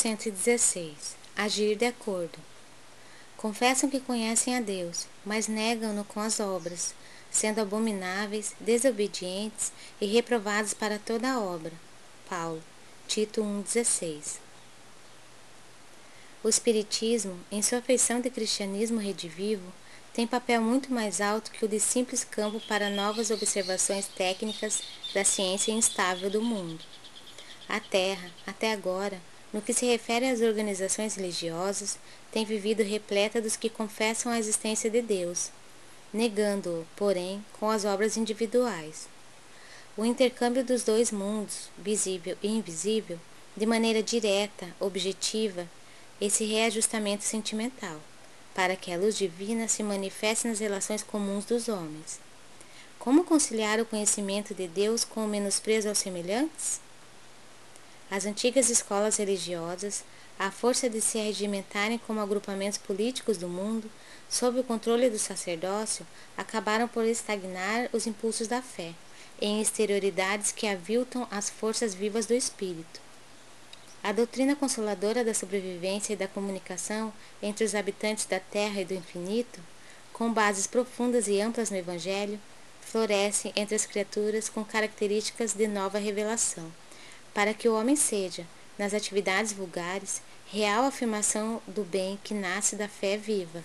116 Agir de acordo. Confessam que conhecem a Deus, mas negam-no com as obras, sendo abomináveis, desobedientes e reprovados para toda a obra. Paulo, Tito 1,16 O Espiritismo, em sua feição de cristianismo redivivo, tem papel muito mais alto que o de simples campo para novas observações técnicas da ciência instável do mundo. A Terra, até agora, no que se refere às organizações religiosas, tem vivido repleta dos que confessam a existência de Deus, negando-o, porém, com as obras individuais. O intercâmbio dos dois mundos, visível e invisível, de maneira direta, objetiva, esse reajustamento sentimental, para que a luz divina se manifeste nas relações comuns dos homens. Como conciliar o conhecimento de Deus com o menosprezo aos semelhantes? As antigas escolas religiosas, à força de se regimentarem como agrupamentos políticos do mundo, sob o controle do sacerdócio, acabaram por estagnar os impulsos da fé, em exterioridades que aviltam as forças vivas do espírito. A doutrina consoladora da sobrevivência e da comunicação entre os habitantes da terra e do infinito, com bases profundas e amplas no Evangelho, floresce entre as criaturas com características de nova revelação para que o homem seja, nas atividades vulgares, real afirmação do bem que nasce da fé viva.